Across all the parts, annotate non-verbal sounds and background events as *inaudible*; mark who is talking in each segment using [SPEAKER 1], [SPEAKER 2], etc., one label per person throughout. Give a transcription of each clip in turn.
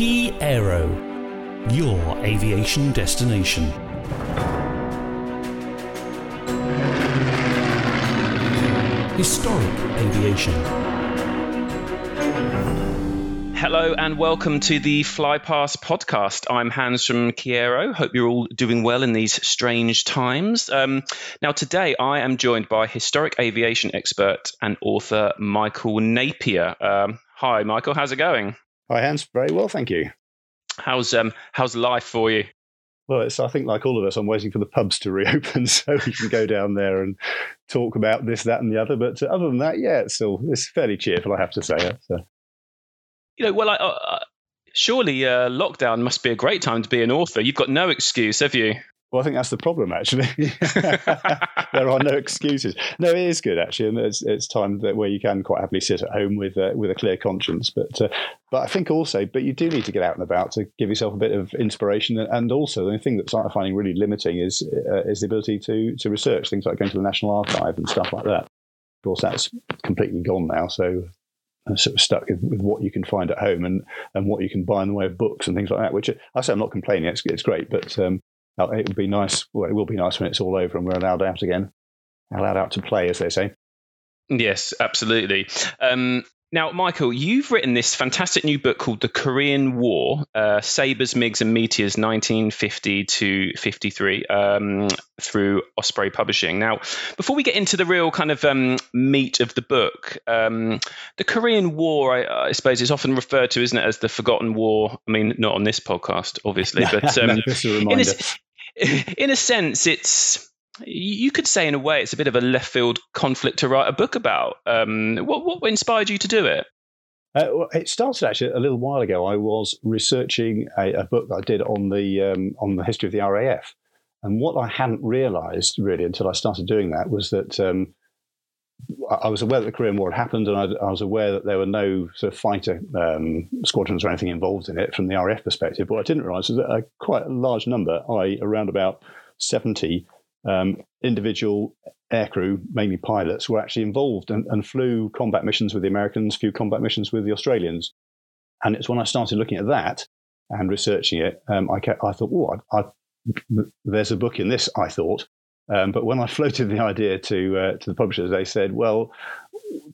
[SPEAKER 1] Key Aero, your aviation destination. Historic aviation.
[SPEAKER 2] Hello and welcome to the FlyPast podcast. I'm Hans from Key Aero. Hope you're all doing well in these strange times. Um, now, today I am joined by historic aviation expert and author Michael Napier. Um, hi, Michael. How's it going?
[SPEAKER 3] Hi, Hans. Very well, thank you.
[SPEAKER 2] How's um how's life for you?
[SPEAKER 3] Well, it's I think like all of us, I'm waiting for the pubs to *laughs* reopen so we can go down there and talk about this, that, and the other. But other than that, yeah, it's still it's fairly cheerful, I have to say. So.
[SPEAKER 2] You know, well, I, uh, surely uh, lockdown must be a great time to be an author. You've got no excuse, have you?
[SPEAKER 3] Well, I think that's the problem, actually. *laughs* *laughs* there are no excuses. No, it is good actually, and it's it's time that where you can quite happily sit at home with uh, with a clear conscience. But uh, but I think also, but you do need to get out and about to give yourself a bit of inspiration, and also the thing that I'm finding really limiting is uh, is the ability to to research things like going to the National Archive and stuff like that. Of course, that's completely gone now. So I'm sort of stuck with what you can find at home and, and what you can buy in the way of books and things like that. Which I say I'm not complaining; it's, it's great, but um, it would be nice. Well, it will be nice when it's all over and we're allowed out again, allowed out to play, as they say.
[SPEAKER 2] Yes, absolutely. Um, now, Michael, you've written this fantastic new book called The Korean War uh, Sabres, MiGs, and Meteors 1950 to 53 um, through Osprey Publishing. Now, before we get into the real kind of um, meat of the book, um, the Korean War, I, I, suppose, is often referred to, isn't it, as the Forgotten War? I mean, not on this podcast, obviously, *laughs* but um, in, a, *laughs* in a sense, it's you could say in a way it's a bit of a left field conflict to write a book about. Um, what, what inspired you to do it?
[SPEAKER 3] Uh, well, it started actually a little while ago. I was researching a, a book that I did on the um, on the history of the RAF, and what I hadn't realised really until I started doing that was that um, I was aware that the Korean War had happened, and I, I, was aware that there were no sort of fighter um, squadrons or anything involved in it from the RAF perspective. But what I didn't realise was that a, quite a large number, I around about seventy um, individual aircrew, mainly pilots, were actually involved and, and, flew combat missions with the Americans, few combat missions with the Australians. And it's when I started looking at that and researching it, um, I, kept, I thought, oh, I, I, there's a book in this, I thought. Um, but when I *laughs* floated the idea to uh, to the publishers, they said, well,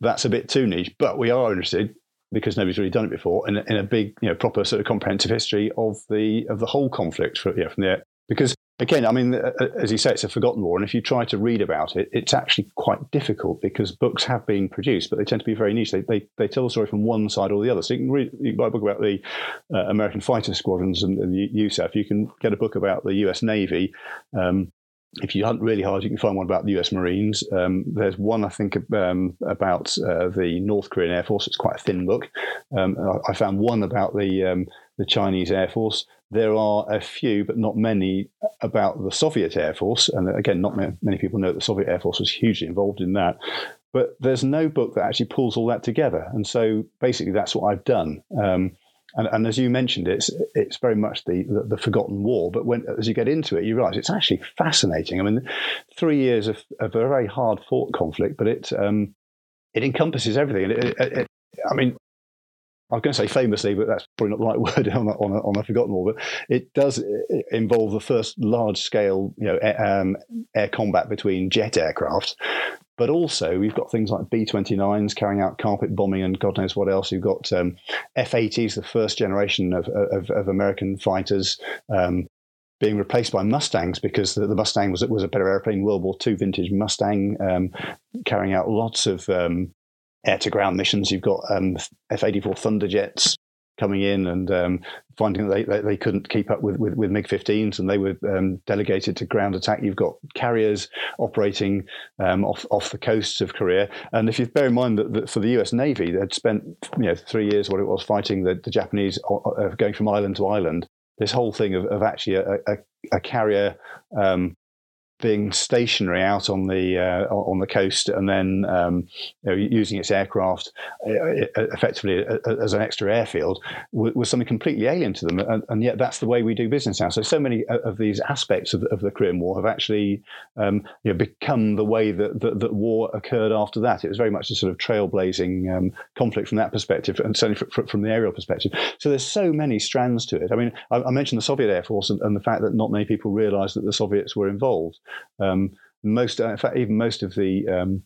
[SPEAKER 3] that's a bit too niche, but we are interested because nobody's really done it before in, a big, you know, proper sort of comprehensive history of the of the whole conflict for, from the because again, I mean, uh, uh, as you say, it's a forgotten war, and if you try to read about it, it's actually quite difficult because books have been produced, but they tend to be very niche. They they, they tell the story from one side or the other. So you can read you can buy a book about the uh, American fighter squadrons and, and, the USAF. You can get a book about the U.S. Navy. Um, if you hunt really hard, you can find one about the U.S. Marines. Um, there's one I think um, about uh, the North Korean Air Force. It's quite a thin book. Um, I, I, found one about the um, the Chinese Air Force. There are a few, but not many, about the Soviet Air Force. And again, not many people know that the Soviet Air Force was hugely involved in that. But there's no book that actually pulls all that together. And so basically, that's what I've done. And, and, as you mentioned, it's it's very much the, the, the forgotten war. But when as you get into it, you realise it's actually fascinating. I mean, three years of, of a very hard fought conflict, but it um, it encompasses everything. It, it, it, I mean, I was going to say famously, but that's probably not the right *laughs* word on a, on a, on a forgotten war. But it does involve the first large scale, you know, air, um, air combat between jet aircraft. But also, we've got things like B 29s carrying out carpet bombing and God knows what else. You've got um, F 80s, the first generation of, of, of American fighters, um, being replaced by Mustangs because the, the, Mustang was, was a better airplane, World War II vintage Mustang, um, carrying out lots of um, air to ground missions. You've got um, F 84 Thunderjets coming in and um, finding that they, they, couldn't keep up with, with, with MiG 15s and they were um, delegated to ground attack. You've got carriers operating um, off, off the coasts of Korea. And if you bear in mind that, that, for the US Navy, they'd spent you know three years, what it was, fighting the, the Japanese, uh, uh going from island to island. This whole thing of, of actually a, a, a carrier um, being stationary out on the uh, on the coast and then um, you know, using its aircraft uh, uh, effectively as an extra airfield was something completely alien to them, and, and, yet that's the way we do business now. So so many of these aspects of, of the Korean War have actually um, you know, become the way that, that, that war occurred after that. It was very much a sort of trailblazing um, conflict from that perspective, and certainly from, from the aerial perspective. So there's so many strands to it. I mean, I, I mentioned the Soviet Air Force and, and the fact that not many people realised that the Soviets were involved. Um, most, uh, in fact, even most of the um,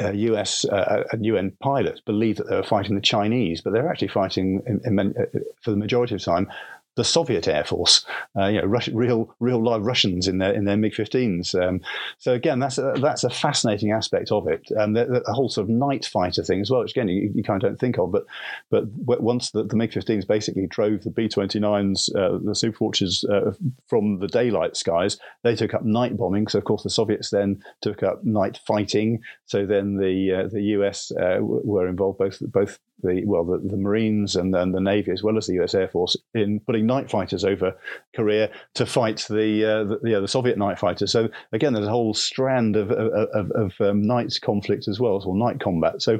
[SPEAKER 3] uh, US uh, and UN pilots believed that they were fighting the Chinese, but they're actually fighting, in, in, uh, for the majority of time, the Soviet Air Force, uh, you know, real, real live Russians in their in their MiG-15s. Um, so again, that's a, that's a fascinating aspect of it. Um, the, the, whole sort of night fighter thing as well, which again you, you kind of don't think of, but but once the, the MiG-15s basically drove the B-29s, uh, the Superfortresses, uh, from the daylight skies, they took up night bombing. So of course the Soviets then took up night fighting. So then the uh, the US uh, were involved both both the well the, the Marines and, then the Navy as well as the U.S. Air Force in putting night fighters over Korea to fight the uh, the, yeah, the Soviet night fighters. So again, there's a whole strand of of, of um, night conflict as well, or night combat. So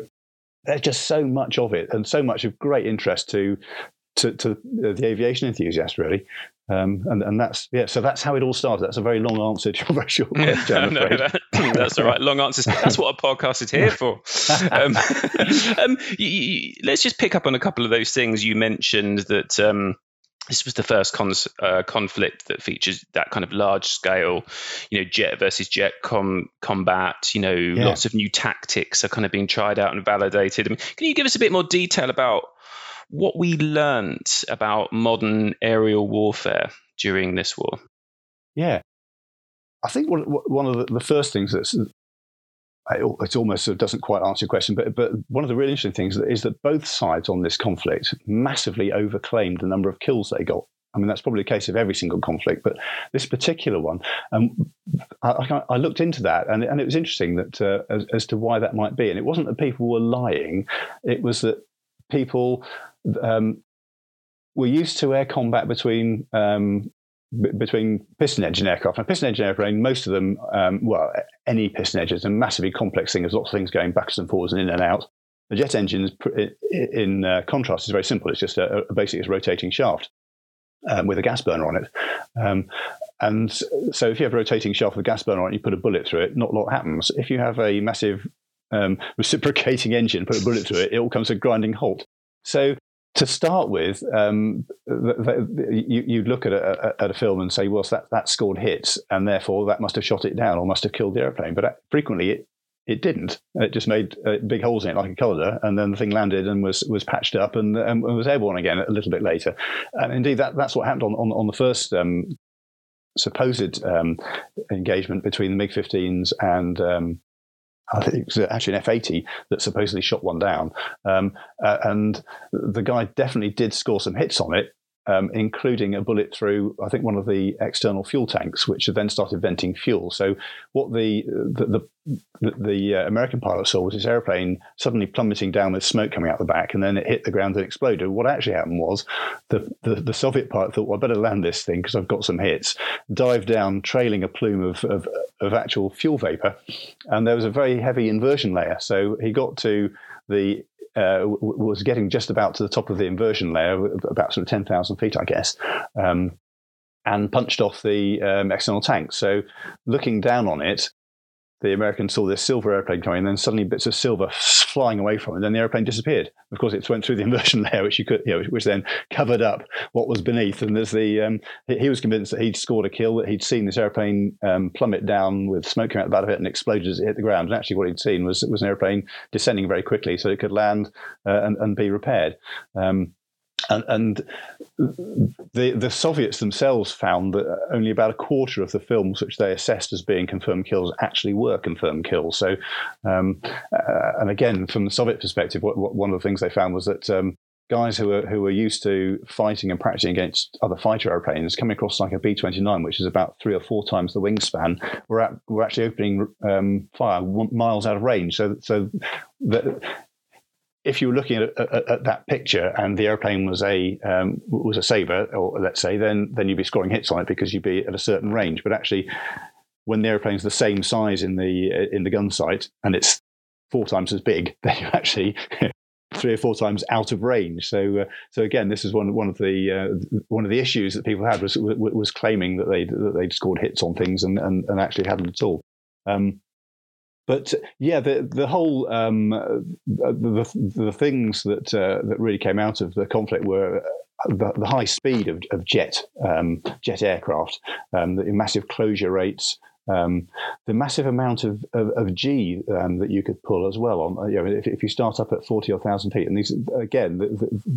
[SPEAKER 3] there's just so much of it, and so much of great interest to to, to the aviation enthusiast, really. Um, and, and that's yeah. So that's how it all started. That's a very long answer to your very short question. *laughs* no, that, *clears throat*
[SPEAKER 2] that's all right. Long answers. That's what a podcast is here for. *laughs* Um, *laughs* um, you, you, let's just pick up on a couple of those things you mentioned. That um, this was the first cons, uh, conflict that features that kind of large scale, you know, jet versus jet com- combat. You know, yeah. lots of new tactics are kind of being tried out and validated. I mean, can you give us a bit more detail about what we learned about modern aerial warfare during this war.
[SPEAKER 3] Yeah. I think one, one of the, the first things that's it almost sort of doesn't quite answer your question, but but one of the really interesting things is that both sides on this conflict massively overclaimed the number of kills they got. I mean, that's probably the case of every single conflict, but this particular one, um, I, I, looked into that, and, and it was interesting that uh, as, as, to why that might be. And it wasn't that people were lying; it was that people um, we're used to air combat between um, b- between piston engine aircraft. And piston engine airplane, most of them, um, well, any piston engine is a massively complex thing. There's lots of things going backwards and forwards and in and out. The jet engine, in uh, contrast, is very simple. It's just a, a basically a rotating shaft um, with a gas burner on it. Um, and so, if you have a rotating shaft with a gas burner on it, you put a bullet through it, not a lot happens. If you have a massive um, reciprocating *laughs* engine, put a bullet through it, it all comes to a grinding halt. So to start with, um, you, you look at a, at a, film and say, well, that, that scored hits, and therefore that must have shot it down or must have killed the airplane. But uh, frequently it, it didn't. It just made uh, big holes in it like a colander, and then the thing landed and was was patched up and, and was airborne again a little bit later. And indeed, that, that's what happened on, on, on the first um, supposed um, engagement between the MiG 15s and um, It was actually an F 80 that supposedly shot one down. Um, uh, and the guy definitely did score some hits on it, um, including a bullet through, I think, one of the external fuel tanks, which then started venting fuel. So, what the the, the, the uh, American pilot saw was this airplane suddenly plummeting down with smoke coming out the back, and then it hit the ground and exploded. What actually happened was the, the, the Soviet pilot thought, well, I better land this thing because I've got some hits, dived down, trailing a plume of, of, of actual fuel vapor, and there was a very heavy inversion layer. So, he got to the uh, was getting just about to the top of the inversion layer, about sort of 10,000 feet, I guess, um, and punched off the um, external tank. So looking down on it, the Americans saw this silver airplane coming, and then suddenly bits of silver flying away from it. And then the airplane disappeared. Of course, it went through the *laughs* inversion layer, which you could, you know, which then covered up what was beneath. And there's the um, he was convinced that he'd scored a kill, that he'd seen this airplane um, plummet down with smoke coming out the back of it and exploded as it hit the ground. And actually, what he'd seen was was an airplane descending very quickly, so it could land uh, and, and be repaired. Um, and, and, the the Soviets themselves found that only about a quarter of the films which they assessed as being confirmed kills actually were confirmed kills. So, um, uh, and again, from the Soviet perspective, what, what, one of the things they found was that um, guys who were who were used to fighting and practicing against other fighter airplanes coming across like a B twenty nine, which is about three or four times the wingspan, were at, were actually opening um, fire miles out of range. So so the, if you were looking at, at, at, that picture and the airplane was a um, was a Sabre, or let's say, then then you'd be scoring hits on it because you'd be at a certain range. But actually, when the airplane's the same size in the in the gun sight and it's four times as big, *laughs* then you're actually *laughs* three or four times out of range. So, uh, so again, this is one one of the uh, one of the issues that people had was was claiming that they that they'd scored hits on things and and, and actually hadn't at all. Um, but yeah, the the whole um, the, the things that uh, that really came out of the conflict were the, the, high speed of, of jet um, jet aircraft, um, the massive closure rates, um, the massive amount of, of, of G um, that you could pull as well. On you know, if, if, you start up at forty or thousand feet, and these again, the,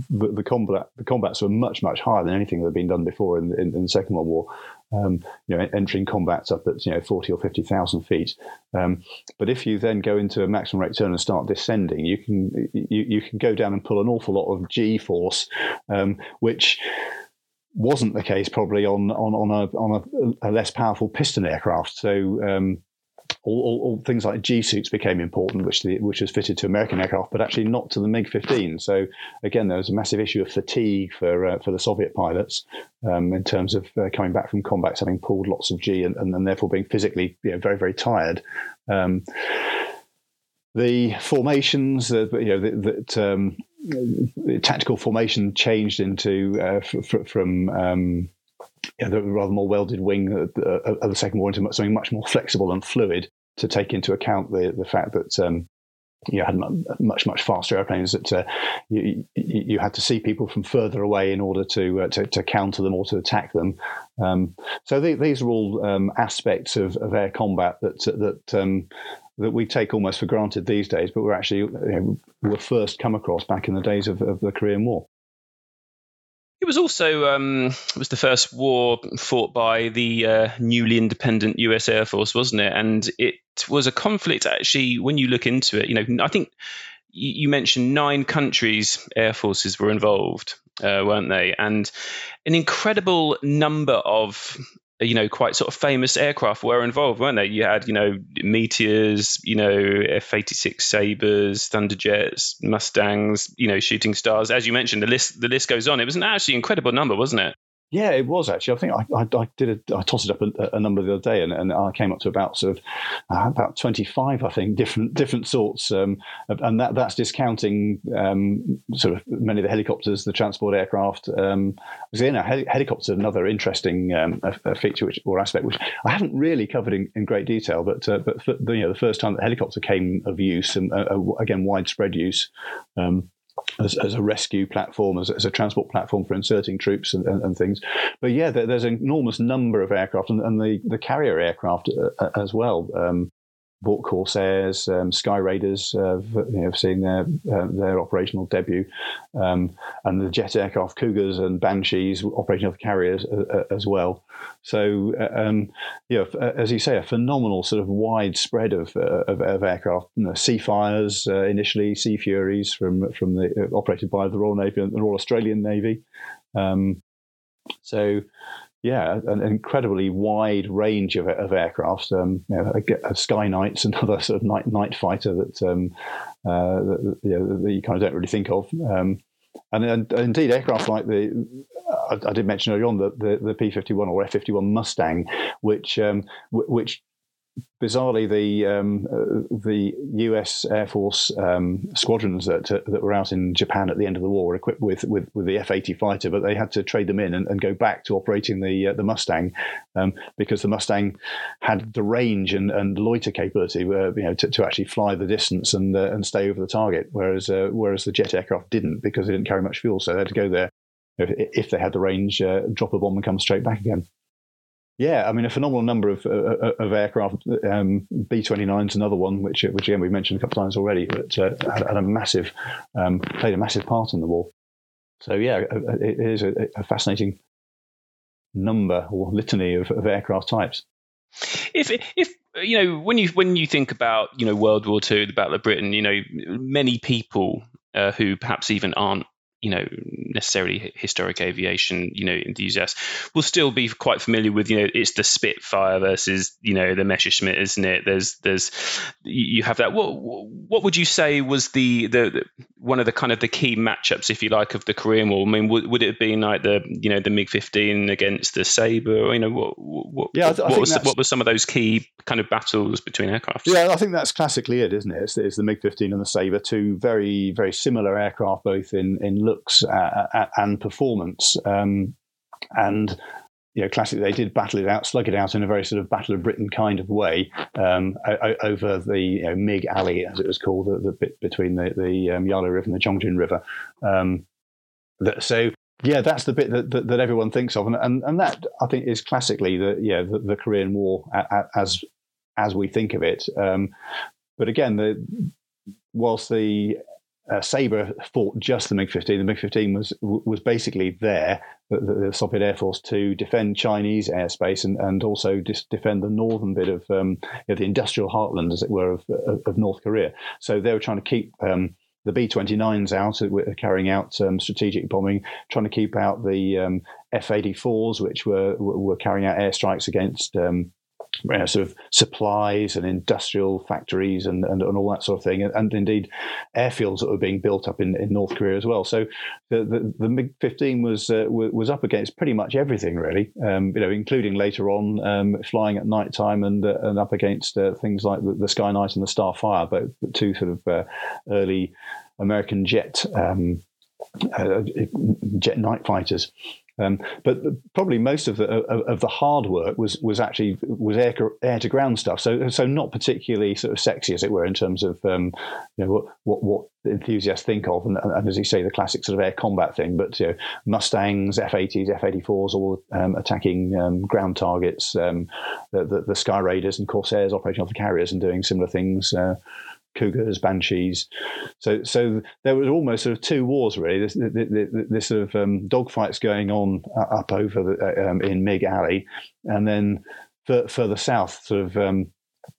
[SPEAKER 3] the, the, combat the combats were much much higher than anything that had been done before in, in, in the Second World War. Um, you know, entering combats up at you know forty or fifty thousand feet. Um, but if you then go into a maximum rate turn and start descending, you can you, you can go down and pull an awful lot of G force, um, which wasn't the case probably on on on a on a, a less powerful piston aircraft. So um, all, all, all, things like G suits became important, which the, which was fitted to American aircraft, but actually not to the MiG 15. So again, there was a massive issue of fatigue for uh, for the Soviet pilots um, in terms of uh, coming back from combats having pulled lots of G and, and, therefore being physically you know, very very tired. Um, the formations, uh, you know, that um, tactical formation changed into uh, from um, yeah, the rather more welded wing of the Second War into something much more flexible and fluid to take into account the the fact that um, you had much much faster airplanes that uh, you, you had to see people from further away in order to uh, to, to, counter them or to attack them. Um, so the, these are all um, aspects of, of, air combat that that um, that we take almost for granted these days, but we're actually you know, were first come across back in the days of, of the Korean War.
[SPEAKER 2] It was also um, it was the first war fought by the uh, newly independent U.S. Air Force, wasn't it? And it was a conflict. Actually, when you look into it, you know, I think you mentioned nine countries' air forces were involved, uh, weren't they? And an incredible number of Uh, you know quite sort of famous aircraft were involved, weren't they? You had you know Meteors, you know F eighty six Sabres, Thunderjets, Mustangs, you know Shooting Stars. As you mentioned, the list the list goes on. It was an actually incredible number, wasn't it?
[SPEAKER 3] Yeah, it was actually. I think I, I, I did a, I tossed it up a, a, number the other day, and, and I came up to about sort of uh, about twenty five, I think, different different sorts, um, and that that's discounting um, sort of many of the helicopters, the transport aircraft. Um, you know, hel- helicopters are another interesting um, a, feature which, or aspect which I haven't really covered in, in great detail, but uh, but for, you know the first time that helicopter came of use and uh, uh again widespread use. Um, as, as, a rescue platform, as, as, a transport platform for inserting troops and, and, and things. But yeah, there, there's an enormous number of aircraft and, and the, the carrier aircraft uh, as well. Um, bought Corsairs, um, Sky Raiders uh, you know, seeing their uh, their operational debut, um, and the jet aircraft Cougars and Banshees operating off carriers uh, uh, as well. So, uh, um, you know, uh, as you say, a phenomenal sort of widespread of of, of, aircraft. You know, Seafires initially, Sea Furies from from the operated by the Royal Navy and the Royal Australian Navy. Um, so yeah, an incredibly wide range of, of aircraft. Um, you know, a, a Sky Knight's another *laughs* sort of night night fighter that, um, uh, that, you know, that, you kind of don't really think of. Um, and, and, indeed, aircraft like the I, I, did mention earlier on the, the, the P fifty one or F fifty one Mustang, which um, w- which bizarrely, the um, uh, the U.S. Air Force um, squadrons that uh, that were out in Japan at the end of the war were equipped with with, with the F-80 fighter, but they had to trade them in and, and go back to operating the uh, the Mustang um, because the Mustang had the range and, and loiter capability, uh, you know, to, to actually fly the distance and uh, and stay over the target, whereas uh, whereas the jet aircraft didn't because they didn't carry much fuel, so they had to go there. If, if they had the range, drop a bomb and come straight back again. Yeah, I mean, a phenomenal number of, uh, uh of aircraft. Um, B twenty nine is another one, which which again we've mentioned a couple of times already, but uh, had, had, a massive um, played a massive part in the war. So yeah, it is a, a fascinating number or litany of, of, aircraft types.
[SPEAKER 2] If if you know when you when you think about you know World War II, the Battle of Britain, you know many people uh, who perhaps even aren't you know necessarily historic aviation you know enthusiasts will still be quite familiar with you know it's the Spitfire versus you know the Messerschmitt isn't it? There's there's you have that. What what would you say was the the one of the kind of the key matchups if you like of the Korean War? I mean would, would it have been like the you know the MiG 15 against the Sabre? You know what what, yeah, th- what was the, what were some of those key kind of battles between aircraft
[SPEAKER 3] yeah I think that's classically it isn't it? It's, it's the MiG 15 and the Sabre two very very similar aircraft both in in looks uh, uh, and performance. Um, and you know, classically, they did battle it out, slug it out in a very sort of Battle of Britain kind of way um, over the you know, Mig Alley, as it was called, the, the bit between the, the um, River and the Chongchon River. Um, that, so, yeah, that's the bit that, that, that, everyone thinks of, and, and and that I think is classically the yeah the, the Korean War as as we think of it. Um, but again, the whilst the uh, Sabre fought just the MiG-15. The MiG-15 was was basically there, the, the Soviet Air Force, to defend Chinese airspace and, and also dis- defend the northern bit of um, you know, the industrial heartland, as it were, of, of, of, North Korea. So they were trying to keep um, the B-29s out, uh, carrying out um, strategic bombing, trying to keep out the um, F-84s, which were were carrying out airstrikes against um, you know, sort of supplies and industrial factories and, and, and, all that sort of thing, and, and, indeed airfields that were being built up in, in North Korea as well. So the the, the MiG fifteen was uh, was up against pretty much everything really, um, you know, including later on um, flying at night time and uh, and up against uh, things like the, the Sky Knight and the Starfire, but two sort of uh, early American jet. Um, uh, jet night fighters. Um, but probably most of the of, the hard work was was actually was air, air to ground stuff. So so not particularly sort of sexy as it were in terms of um, you know what what, what enthusiasts think of, and, and, as you say, the classic sort of air combat thing. But you know, Mustangs, F-80s, F-84s, all um, attacking um, ground targets. Um, the, the, the, Sky Raiders and Corsairs operating off the carriers and doing similar things. Uh, cougars, banshees. So, so there was almost sort of two wars really. This, this, sort of um, dogfights going on up over the, um, in Mig Alley, and then further south, sort of um,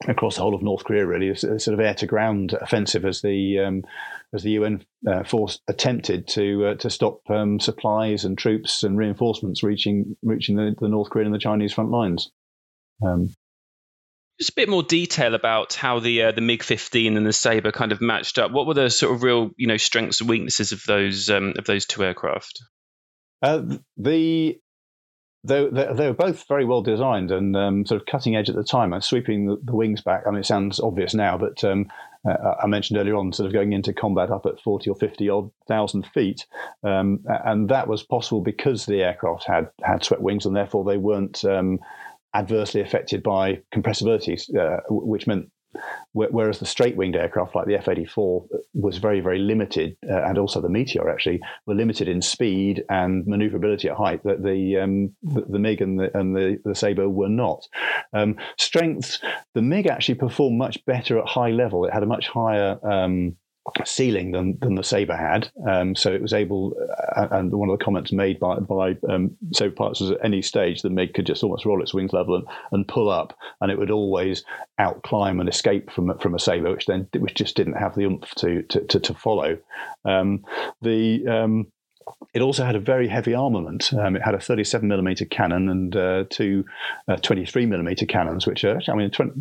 [SPEAKER 3] across the whole of North Korea, really, a, sort of air to ground offensive as the um, as the UN uh, force attempted to uh, to stop um, supplies and troops and reinforcements reaching reaching the, the North Korean and the Chinese front lines. Um,
[SPEAKER 2] just a bit more detail about how the uh, the MiG 15 and the Sabre kind of matched up. What were the sort of real you know strengths and weaknesses of those um, of those two aircraft?
[SPEAKER 3] Uh, the they, they, were both very well designed and um, sort of cutting edge at the time. And sweeping the, the, wings back. I mean, it sounds obvious now, but um, uh, I mentioned earlier on, sort of going into combat up at forty or fifty odd thousand feet, um, and that was possible because the aircraft had had swept wings, and therefore they weren't um, adversely affected by compressibility, uh, which meant whereas the straight-winged aircraft like the F-84 was very, very limited, uh, and also the Meteor actually were limited in speed and maneuverability at height that the um, the, the, MiG and the and the, the Sabre were not. Um, strength, the MiG actually performed much better at high level. It had a much higher um, ceiling than, than the Sabre had. Um, so it was able, uh, and one of the comments made by, by um, Sabre pilots was at any stage the MiG could just almost roll its wings level and, and pull up, and it would always out climb and escape from from a Sabre, which then which just didn't have the oomph to to, to, to follow. Um, the um, it also had a very heavy armament. Um, it had a 37 millimeter cannon and uh, two uh, 23 millimeter cannons, which are, I mean, 20,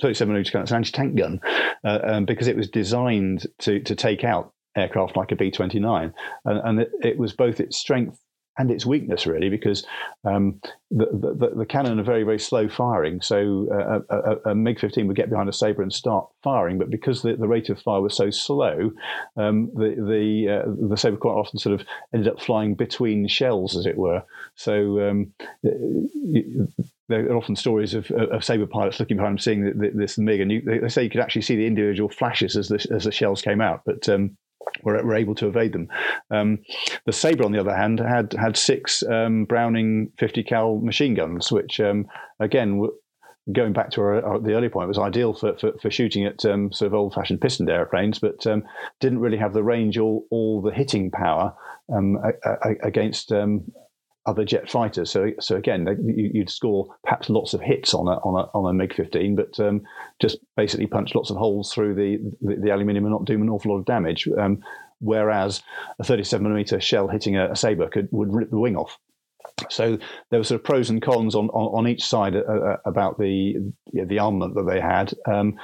[SPEAKER 3] 37 millimeter gun. It's an anti-tank gun uh, um, because it was designed to to take out aircraft like a B 29, and, and it, it, was both its strength and its weakness really because um, the, the, the, cannon are very very slow firing so uh, a, a, a, MiG-15 would get behind a Sabre and start firing but because the, the rate of fire was so slow um, the the, uh, the Sabre quite often sort of ended up flying between shells as it were so um, there are often stories of, of Sabre pilots looking behind them, seeing this MiG, and you, they say you could actually see the individual flashes as the, as the shells came out. But um, were, were able to evade them. Um, the Sabre, on the other hand, had had six um, Browning 50 cal machine guns, which um, again. going back to our, our, the early point, was ideal for, for, for shooting at um, sort of old-fashioned pistoned airplanes, but um, didn't really have the range or all the hitting power um, a, a, against other jet fighters. So, so again, you, would score perhaps lots of hits on a on a, on a MiG 15, but um, just basically punch lots of holes through the, the, the aluminium and not do an awful lot of damage. Um, whereas a 37 millimeter shell hitting a, a Sabre could would rip the wing off. So there were sort of pros and cons on on, on each side uh, uh about the the armament that they had. Um,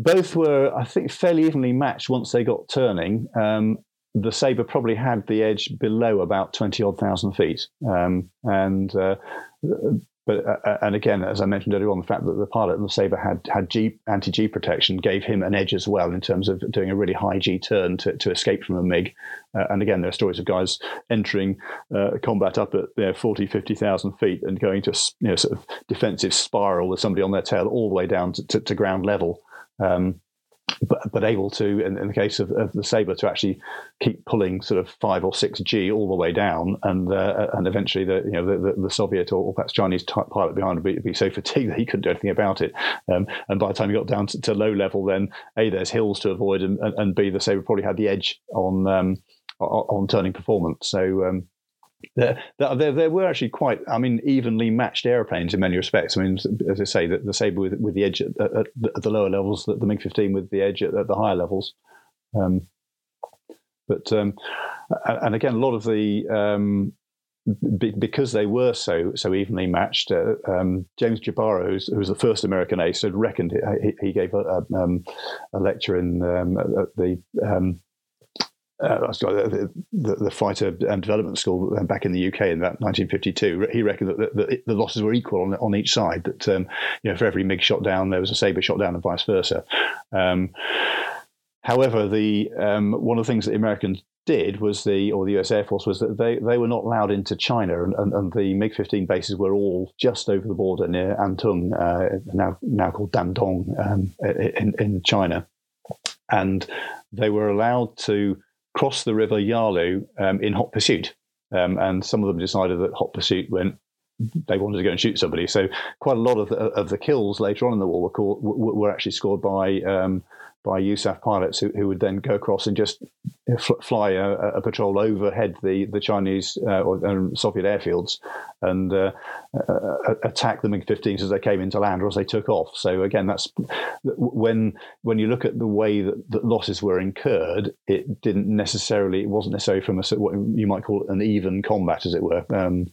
[SPEAKER 3] both were, I think, fairly evenly matched once they got turning. Um, the Sabre probably had the edge below about 20 odd thousand feet. Um, and uh, but uh, uh, and again, as I mentioned earlier on, the fact that the pilot and the Sabre had had G anti G protection gave him an edge as well in terms of doing a really high G turn to, to escape from a MiG. Uh, and again, there are stories of guys entering uh, combat up at you know, 40, 50,000 feet and going to you know sort of defensive spiral with somebody on their tail all the way down to, to, to ground level. Um, but, but able to, in, in the case of, of, the Sabre, to actually keep pulling sort of five or six G all the way down, and uh, and eventually the you know the, the, the Soviet or, or, perhaps Chinese pilot behind would be, be, so fatigued *laughs* that he couldn't do anything about it. Um, and by the time he got down to, to, low level, then a there's hills to avoid, and, and, and b the Sabre probably had the edge on um, on turning performance. So um, there, there, there, were actually quite, I mean, evenly matched airplanes in many respects. I mean, as I say, the, the Sabre with, with the edge at, at, at, the lower levels, the, the MiG 15 with the edge at, at the higher levels. Um, but, um, and again, a lot of the, um, because they were so so evenly matched, uh, um, James Jabara, who was the first American ace, had reckoned he, he gave a, a, um, a lecture in um, at the uh, the, the, the, fighter and development school back in the UK in about 1952. He reckoned that the, the, the losses were equal on, on each side. That um, you know, for every MiG shot down, there was a Sabre shot down, and vice versa. Um, however, the um, one of the things that the Americans did was the, or the US Air Force was that they, they were not allowed into China, and, and, and the MiG 15 bases were all just over the border near Antung, uh, now now called Dandong, um, in, in China, and they were allowed to crossed the river Yalu um, in hot pursuit. Um, and some of them decided that hot pursuit went they wanted to go and shoot somebody. So quite a lot of the, of the kills later on in the war were, called, were actually scored by um, by USAF pilots who, who would then go across and just fly a, a patrol overhead the the Chinese uh, or um, Soviet airfields and uh, uh, attack the MiG-15s as they came into land or as they took off. So again, that's when when you look at the way that, that losses were incurred, it didn't necessarily it wasn't necessarily from a what you might call an even combat, as it were. Um,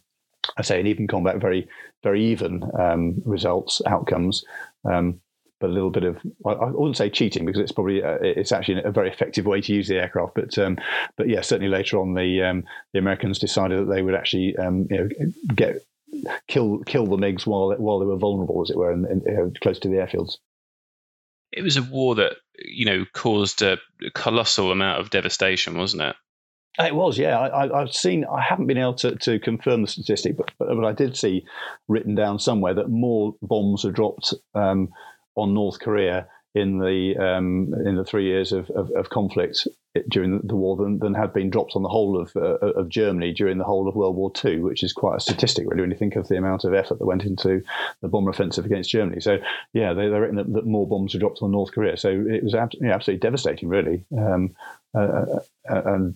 [SPEAKER 3] I say an even combat, very very even um, results outcomes. Um, but a little bit of I wouldn't say cheating because it's probably uh, it's actually a very effective way to use the aircraft. But um, but yeah, certainly later on the um, the Americans decided that they would actually um, you know get kill kill the MiGs while while they were vulnerable, as it were, and, and close to the airfields.
[SPEAKER 2] It was a war that you know caused a colossal amount of devastation, wasn't it?
[SPEAKER 3] It was, yeah. I, have seen. I haven't been able to, to confirm the statistic, but, but, but I did see written down somewhere that more bombs were dropped um, on North Korea in the um, in the three years of, of, of, conflict during the war than, than had been dropped on the whole of uh, of Germany during the whole of World War II, which is quite a statistic really when you think of the amount of effort that went into the bomber offensive against Germany. So yeah, they they reckon that, that more bombs were dropped on North Korea. So it was ab- yeah, absolutely devastating, really, um, uh, uh, uh and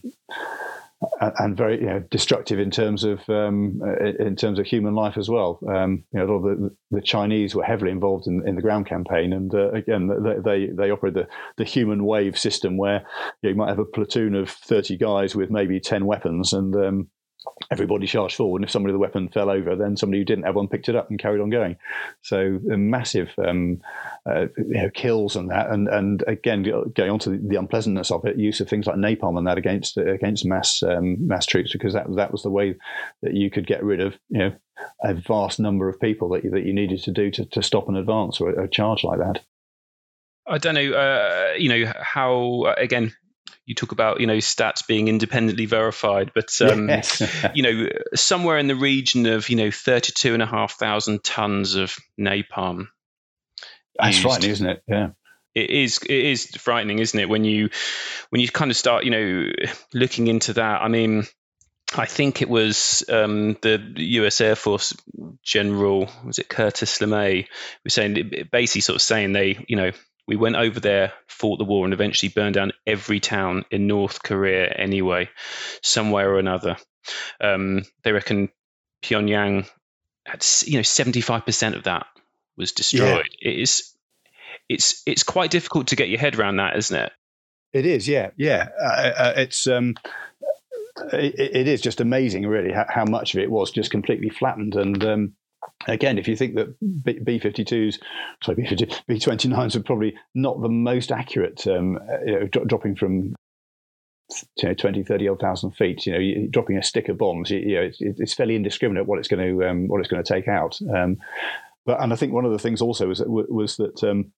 [SPEAKER 3] and very you know, destructive in terms of um, in terms of human life as well. Um, you know, a lot of the, the, Chinese were heavily involved in, in the ground campaign, and uh, again, they, they, they operate the, the human wave system where you, know, you, might have a platoon of thirty guys with maybe ten weapons, and um, everybody charged forward. And if somebody the weapon fell over, then somebody who didn't have one picked it up and carried on going. So massive um, uh, you know, kills and that. And and again, going on to the, unpleasantness of it, use of things like napalm and that against against mass um, mass troops, because that that was the way that you could get rid of you know a vast number of people that you, that you needed to do to, to stop an advance or a charge like that.
[SPEAKER 2] I don't know, uh, you know, how, again, you talk about you know stats being independently verified, but um, yes. *laughs* you know somewhere in the region of you know thirty two and a half thousand tons of napalm.
[SPEAKER 3] That's used. frightening, isn't it? Yeah.
[SPEAKER 2] It is. It is frightening, isn't it? When you when you kind of start, you know, looking into that. I mean, I think it was um, the U.S. Air Force General, was it Curtis LeMay, was saying basically sort of saying they, you know, we went over there, fought the war, and eventually burned down every town in North Korea anyway, somewhere or another. Um, they reckon Pyongyang had, you know, seventy five percent of that was destroyed. Yeah. It is, it's it's quite difficult to get your head around that, isn't it?
[SPEAKER 3] It is, yeah, yeah. Uh, uh, it's um, it, it is just amazing, really, how, how, much of it was just completely flattened. And um, again, if you think that B fifty twos, sorry, B twenty nines are probably not the most accurate, um, you know, dropping from you know, 20, 30 odd thousand feet, you know, dropping a stick of bombs, you, you know, it's, it's, fairly indiscriminate what it's going to um, what it's going to take out. Um, but and I think one of the things also was that, was that um,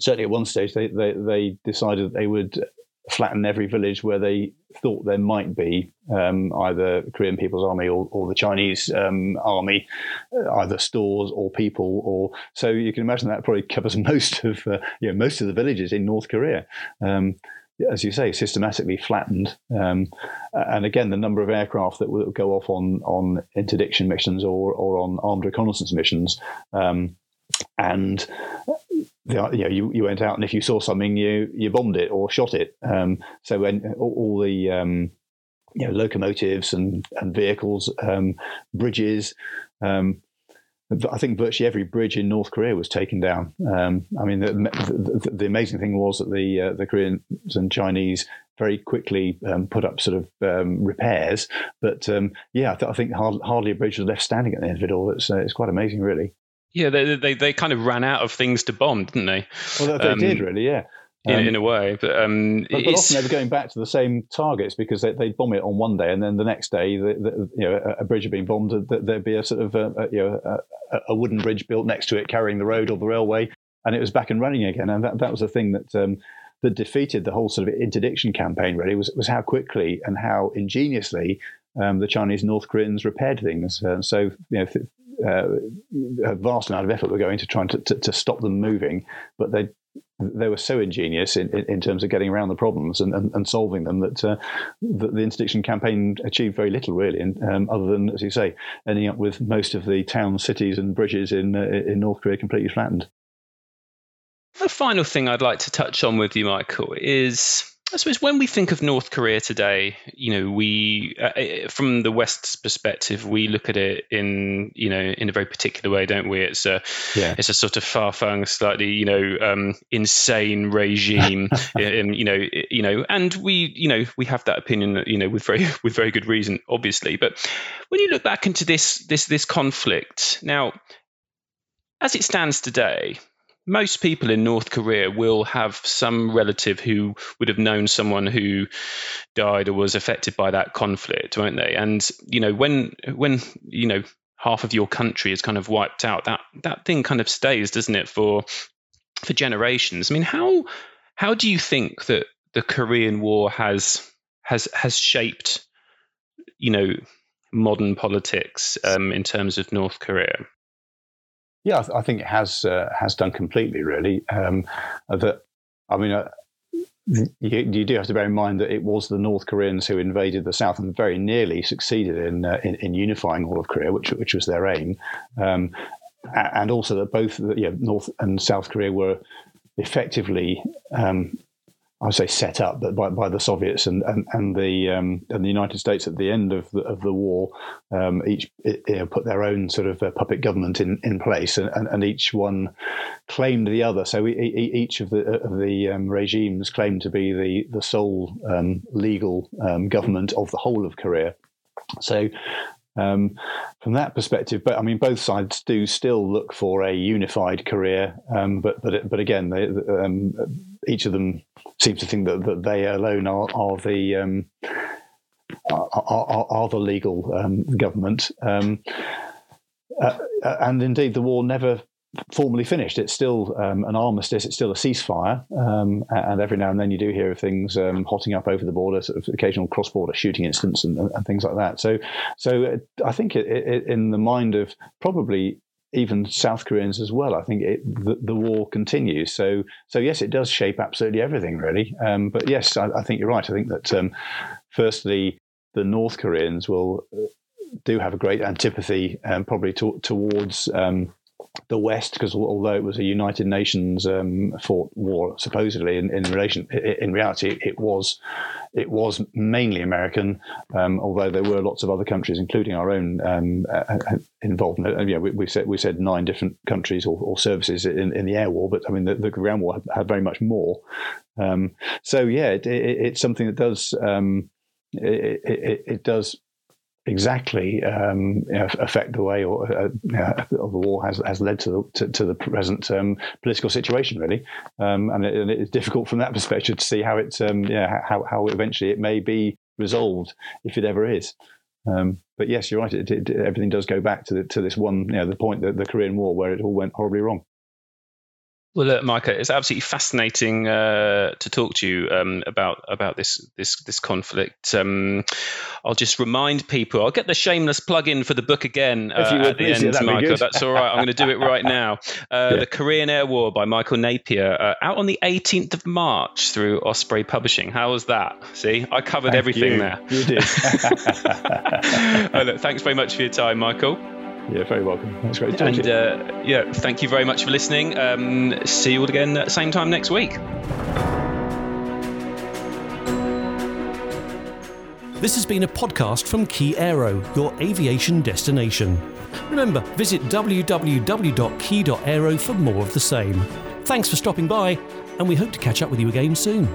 [SPEAKER 3] certainly at one stage they, they, they decided that they would flatten every village where they thought there might be um, either Korean People's Army or, or the Chinese um, army, uh, either stores or people, or so you can imagine that probably covers *laughs* most of uh, you know, most of the villages in North Korea. Um, as you say, systematically flattened, um, and again, the number of aircraft that will go off on on interdiction missions or or on armed reconnaissance missions, um, and you know, you, you went out and if you saw something, you you bombed it or shot it. Um, so when all, all the um, you know locomotives and and vehicles, um, bridges. Um, I think virtually every bridge in North Korea was taken down. Um, I mean, the, the, the, amazing thing was that the uh, the Koreans and Chinese very quickly um, put up sort of repairs. But yeah, I, th- I think hard, hardly a bridge was left standing at the end of it all. It's uh, it's quite amazing, really.
[SPEAKER 2] Yeah, they, they they kind of ran out of things to bomb, didn't they?
[SPEAKER 3] Well, they, um, did really, yeah.
[SPEAKER 2] Um, in, in, a way, but, um,
[SPEAKER 3] but, but often they were going back to the same targets because they, would bomb it on one day, and then the next day, the, the, you know, a, a, bridge had been bombed. There'd be a sort of a, a you know a, a, wooden bridge built next to it, carrying the road or the railway, and it was back and running again. And that, that was the thing that um, that defeated the whole sort of interdiction campaign. Really, was was how quickly and how ingeniously um, the Chinese North Koreans repaired things. Uh, so you know, uh, a vast amount of effort were going to trying to, to, to stop them moving, but they they were so ingenious in, in, in, terms of getting around the problems and, and, and solving them that, uh, that the interdiction campaign achieved very little, really, and, um, other than, as you say, ending up with most of the towns, cities, and bridges in uh, in North Korea completely flattened.
[SPEAKER 2] The final thing I'd like to touch on with you, Michael, is I suppose when we think of North Korea today, you know, we uh, uh, from the West's perspective, we look at it in you know in a very particular way, don't we? It's a yeah. it's a sort of far-flung, slightly you know um, insane regime, *laughs* and you know you know, and we you know we have that opinion, you know, with very *laughs* with very good reason, obviously. But when you look back into this this this conflict now, as it stands today, most people in North Korea will have some relative who would have known someone who died or was affected by that conflict, won't they? And you know, when when you know half of your country is kind of wiped out, that that thing kind of stays, doesn't it, for for generations? I mean, how how do you think that the Korean War has has has shaped, you know, modern politics um, in terms of North Korea?
[SPEAKER 3] Yeah, I, th- I think it has uh, has done completely. Really, um, that I mean. Uh, you, you, do have to bear in mind that it was the North Koreans who invaded the South and very nearly succeeded in in, in, unifying all of Korea, which which was their aim, um, and also that both North and South Korea were effectively um, I say set up, by, by the Soviets and and, and the um, and the United States at the end of the of the war, um, each you know, put their own sort of uh, puppet government in, in place, and, and, and, each one claimed the other. So we, each of the of the um, regimes claimed to be the the sole um, legal um, government of the whole of Korea. So um, from that perspective, but I mean, both sides do still look for a unified Korea, um, but but but again, they, um, each of them seems to think that, that they alone are, are the um, are, are, are, the legal um, government. Um, uh, and indeed, the war never formally finished. It's still um, an armistice. It's still a ceasefire, um, and every now and then you do hear of things um, hotting up over the border, sort of occasional cross-border shooting incidents and, and things like that. So, so it, I think it, it, in the mind of probably even South Koreans as well, I think the, the, war continues. So, so yes, it does shape absolutely everything, really. Um, but yes, I, I, think you're right. I think that um, firstly, the North Koreans will uh, do have a great antipathy, um, probably to, towards the West, because although it was a United Nations um, fought war, supposedly in, in relation, in reality, it was it was mainly American, um, although there were lots of other countries, including our own, um, uh, uh involved. In, yeah, we, we, said we said nine different countries or, or services in, in, the air war, but I mean the, the ground war had, had, very much more. Um, so yeah, it, it, it's something that does. Um, it, it, does exactly um, affect the way or, uh, uh, the war has, has led to the, to, to the present um, political situation, really. Um, and, it, and, it's difficult from that *laughs* perspective to see how it, um, yeah, how, how eventually it may be resolved if it ever is. Um, but yes, you're right. It, it, everything does go back to the, to this one, you know, the point that the Korean War where it all went horribly wrong.
[SPEAKER 2] Well, look, Micah, it's absolutely fascinating uh, to talk to you um, about about this this this conflict. Um, I'll just remind people. I'll get the shameless plug in for the book again uh, at the end, yeah, Michael. That's all right. I'm going to do it right now. *laughs* Uh, yeah. The Korean Air War by Michael Napier, uh, out on the 18th of March through Osprey Publishing. How was that? See, I covered
[SPEAKER 3] Thank
[SPEAKER 2] everything
[SPEAKER 3] you.
[SPEAKER 2] there.
[SPEAKER 3] You did. *laughs*
[SPEAKER 2] oh, look, thanks very much for your time, Michael.
[SPEAKER 3] Yeah, very welcome. That's great.
[SPEAKER 2] And uh, yeah, thank you very much for listening. Um, see you all again at the same time next week.
[SPEAKER 1] This has been a podcast from Key Aero, your aviation destination. Remember, visit www.key.aero for more of the same. Thanks for stopping by, and we hope to catch up with you again soon.